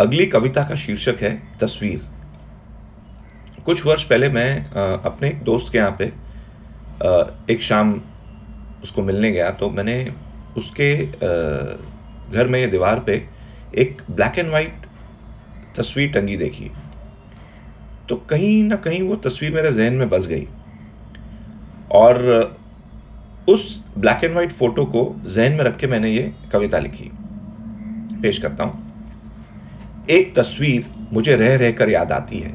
अगली कविता का शीर्षक है तस्वीर। कुछ वर्ष पहले मैं अपने एक दोस्त के यहाँ पे एक शाम उसको मिलने गया तो मैंने उसके घर में दीवार पे एक ब्लैक एंड वाइट तस्वीर टंगी देखी। तो कहीं ना कहीं वो तस्वीर मेरे जहन में बस गई। और उस ब्लैक एंड व्हाइट फ़ोटो को जहन में रख के मैंने ये कविता लिखी। पेश करता हूँ। एक तस्वीर मुझे रह रहकर याद आती है।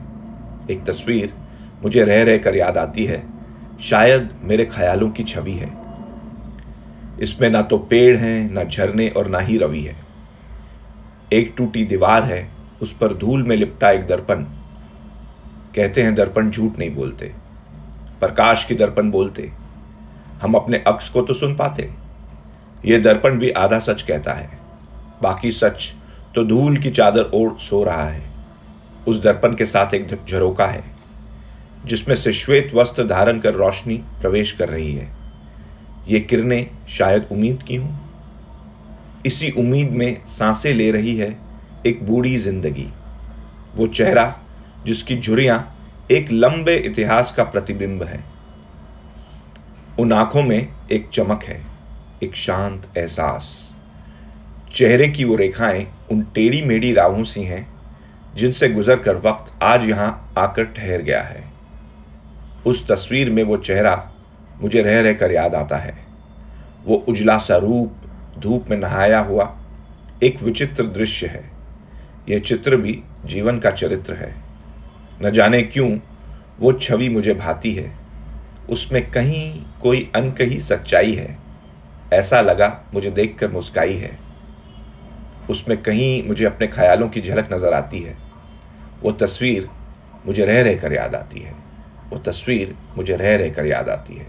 एक तस्वीर मुझे रह रहकर याद आती है। शायद मेरे ख्यालों की छवि है। इसमें ना तो पेड़ हैं, ना झरने और ना ही रवि है। एक टूटी दीवार है, उस पर धूल में लिपटा एक दर्पण। कहते हैं दर्पण झूठ नहीं बोलते। प्रकाश की दर्पण बोलते। हम अपने अक्स को तो सुन पाते। यह दर्पण भी आधा सच कहता है। बाकी सच तो धूल की चादर ओढ़ सो रहा है। उस दर्पण के साथ एक झरोका है, जिसमें से श्वेत वस्त्र धारण कर रोशनी प्रवेश कर रही है। ये किरणें शायद उम्मीद की हूँ। इसी उम्मीद में साँसें ले रही है एक बूढ़ी ज़िंदगी। वो चेहरा, जिसकी झुरियाँ एक लंबे इतिहास का प्रतिबिंब है। उन आँखों में एक चमक है, एक शांत एहसास। चेहरे की वो रेखाएँ उन टेढ़ी मेढ़ी राहों सी हैं, जिनसे गुजर कर वक्त आज यहाँ आकर ठहर गया है। उस तस्वीर में वो चेहरा मुझे रह रहकर याद आता है। वो उजला सा रूप धूप में नहाया हुआ एक विचित्र दृश्य है। यह चित्र भी जीवन का चरित्र है। न जाने क्यों वो छवि मुझे भाती है। उसमें कहीं कोई अनकही सच्चाई है। ऐसा लगा मुझे देखकर मुस्काई है। उसमें कहीं मुझे अपने ख्यालों की झलक नज़र आती है। वो तस्वीर मुझे रह रहकर याद आती है। वो तस्वीर मुझे रह रहकर याद आती है।